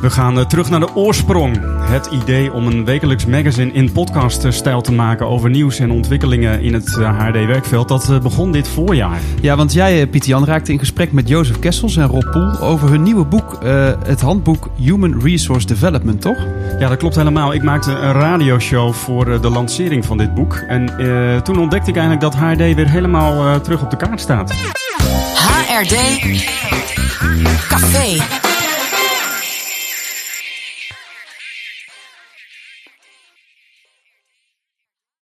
We gaan eh, terug naar de oorsprong. Het idee om een wekelijks magazine in podcaststijl te maken over nieuws en ontwikkelingen in het eh, HRD-werkveld, dat eh, begon dit voorjaar. Ja, want jij, Pieter Jan, raakte in gesprek met Jozef Kessels en Rob Poel over hun nieuwe boek, het handboek Human Resource Development, toch? Ja, dat klopt helemaal. Ik maakte een radioshow voor de lancering van dit boek. En toen ontdekte ik eigenlijk dat HRD weer helemaal terug op de kaart staat. HRD Café.